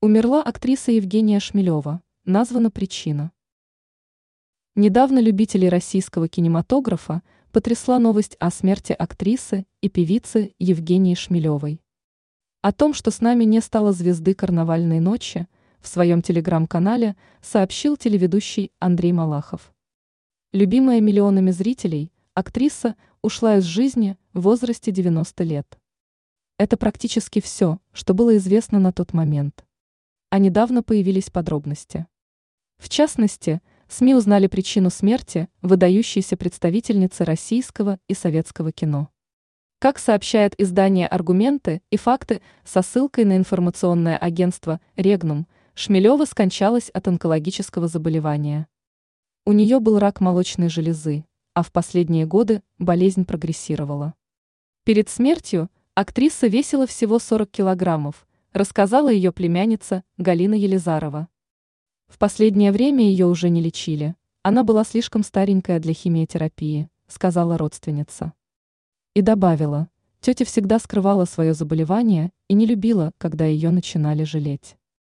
Умерла актриса Евгения Шмелева. Названа причина. Недавно любителей российского кинематографа потрясла новость о смерти актрисы и певицы Евгении Шмелевой. О том, что с нами не стало звезды карнавальной ночи, в своем телеграм-канале сообщил телеведущий Андрей Малахов. Любимая миллионами зрителей, актриса ушла из жизни в возрасте 90 лет. Это практически все, что было известно на тот момент а недавно появились подробности. В частности, СМИ узнали причину смерти выдающейся представительницы российского и советского кино. Как сообщает издание «Аргументы и факты» со ссылкой на информационное агентство «Регнум», Шмелева скончалась от онкологического заболевания. У нее был рак молочной железы, а в последние годы болезнь прогрессировала. Перед смертью актриса весила всего 40 килограммов, рассказала ее племянница Галина Елизарова. В последнее время ее уже не лечили, она была слишком старенькая для химиотерапии, сказала родственница. И добавила, тетя всегда скрывала свое заболевание и не любила, когда ее начинали жалеть.